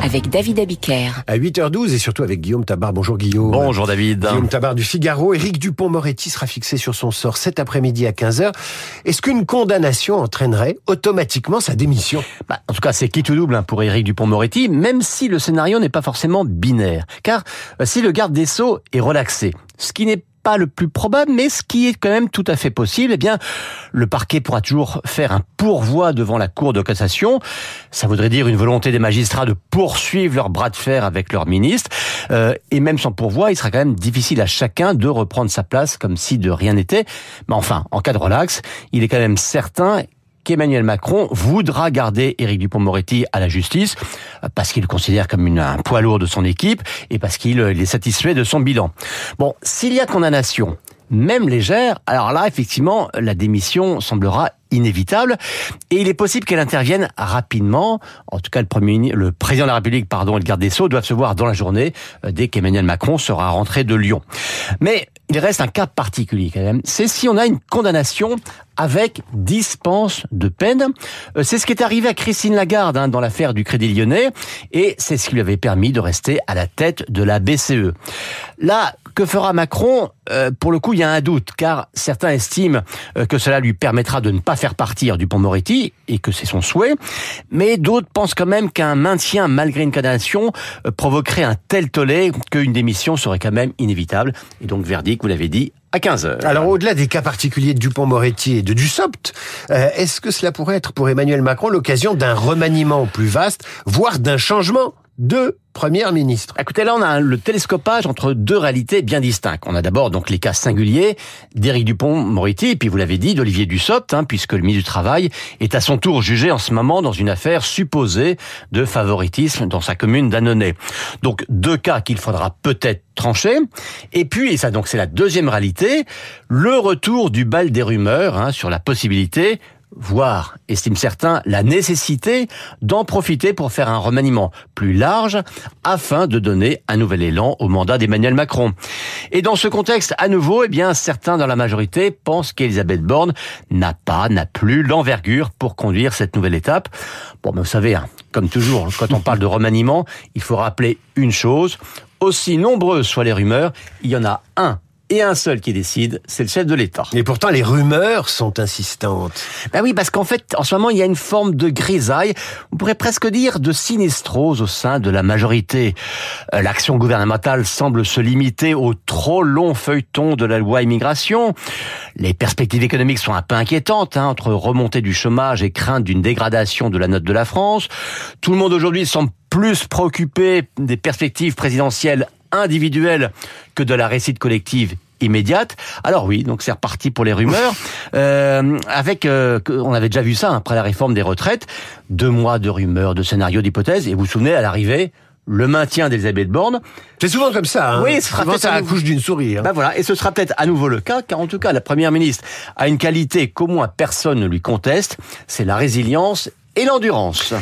avec David Abiker. À 8h12 et surtout avec Guillaume Tabar. Bonjour Guillaume. Bonjour David. Guillaume Tabar du Figaro. Éric Dupont-Moretti sera fixé sur son sort cet après-midi à 15h. Est-ce qu'une condamnation entraînerait automatiquement sa démission? Bah, En tout cas, c'est qui tout double hein, pour Éric Dupont-Moretti, même si le scénario n'est pas forcément binaire. Car euh, si le garde des Sceaux est relaxé, ce qui n'est pas le plus probable, mais ce qui est quand même tout à fait possible, eh bien, le parquet pourra toujours faire un pourvoi devant la Cour de cassation. Ça voudrait dire une volonté des magistrats de poursuivre leur bras de fer avec leur ministre. Euh, et même sans pourvoi, il sera quand même difficile à chacun de reprendre sa place comme si de rien n'était. Mais enfin, en cas de relax, il est quand même certain qu'Emmanuel Macron voudra garder Éric Dupont-Moretti à la justice parce qu'il le considère comme un poids lourd de son équipe et parce qu'il est satisfait de son bilan. Bon, s'il y a condamnation, même légère, alors là, effectivement, la démission semblera inévitable et il est possible qu'elle intervienne rapidement. En tout cas, le premier, le président de la République, pardon, et le garde des Sceaux doivent se voir dans la journée euh, dès qu'Emmanuel Macron sera rentré de Lyon. Mais il reste un cas particulier quand même. C'est si on a une condamnation avec dispense de peine. Euh, c'est ce qui est arrivé à Christine Lagarde hein, dans l'affaire du Crédit Lyonnais et c'est ce qui lui avait permis de rester à la tête de la BCE. Là, que fera Macron euh, Pour le coup, il y a un doute car certains estiment que cela lui permettra de ne pas faire partir du pont Moretti et que c'est son souhait, mais d'autres pensent quand même qu'un maintien malgré une condamnation euh, provoquerait un tel tollé qu'une démission serait quand même inévitable. Et donc verdict, vous l'avez dit, à 15 heures. Alors au-delà des cas particuliers de Dupont-Moretti et de Dussopt, euh, est-ce que cela pourrait être pour Emmanuel Macron l'occasion d'un remaniement plus vaste, voire d'un changement? De Premier ministre. Écoutez, là, on a le télescopage entre deux réalités bien distinctes. On a d'abord donc les cas singuliers d'Éric Dupont-Moretti, et puis vous l'avez dit, d'Olivier Dussopt, hein, puisque le ministre du Travail est à son tour jugé en ce moment dans une affaire supposée de favoritisme dans sa commune d'Annonay. Donc deux cas qu'il faudra peut-être trancher. Et puis, et ça donc c'est la deuxième réalité, le retour du bal des rumeurs hein, sur la possibilité voire, estiment certains, la nécessité d'en profiter pour faire un remaniement plus large afin de donner un nouvel élan au mandat d'Emmanuel Macron. Et dans ce contexte, à nouveau, eh bien, certains dans la majorité pensent qu'Elisabeth Borne n'a pas, n'a plus l'envergure pour conduire cette nouvelle étape. Bon, mais vous savez, hein, comme toujours, quand on parle de remaniement, il faut rappeler une chose. Aussi nombreuses soient les rumeurs, il y en a un et un seul qui décide, c'est le chef de l'État. Et pourtant, les rumeurs sont insistantes. Ben oui, parce qu'en fait, en ce moment, il y a une forme de grisaille, on pourrait presque dire de sinistrose au sein de la majorité. Euh, l'action gouvernementale semble se limiter au trop long feuilleton de la loi immigration. Les perspectives économiques sont un peu inquiétantes, hein, entre remontée du chômage et crainte d'une dégradation de la note de la France. Tout le monde aujourd'hui semble plus préoccupé des perspectives présidentielles individuelle que de la récite collective immédiate. Alors oui, donc c'est reparti pour les rumeurs. Euh, avec, euh, on avait déjà vu ça hein, après la réforme des retraites, deux mois de rumeurs, de scénarios, d'hypothèses. Et vous vous souvenez, à l'arrivée, le maintien d'Elisabeth Borne. C'est souvent comme ça. Hein. Oui, ce sera peut-être à la couche d'une souris. Hein. Ben voilà, et ce sera peut-être à nouveau le cas, car en tout cas, la première ministre a une qualité qu'au moins personne ne lui conteste, c'est la résilience et l'endurance.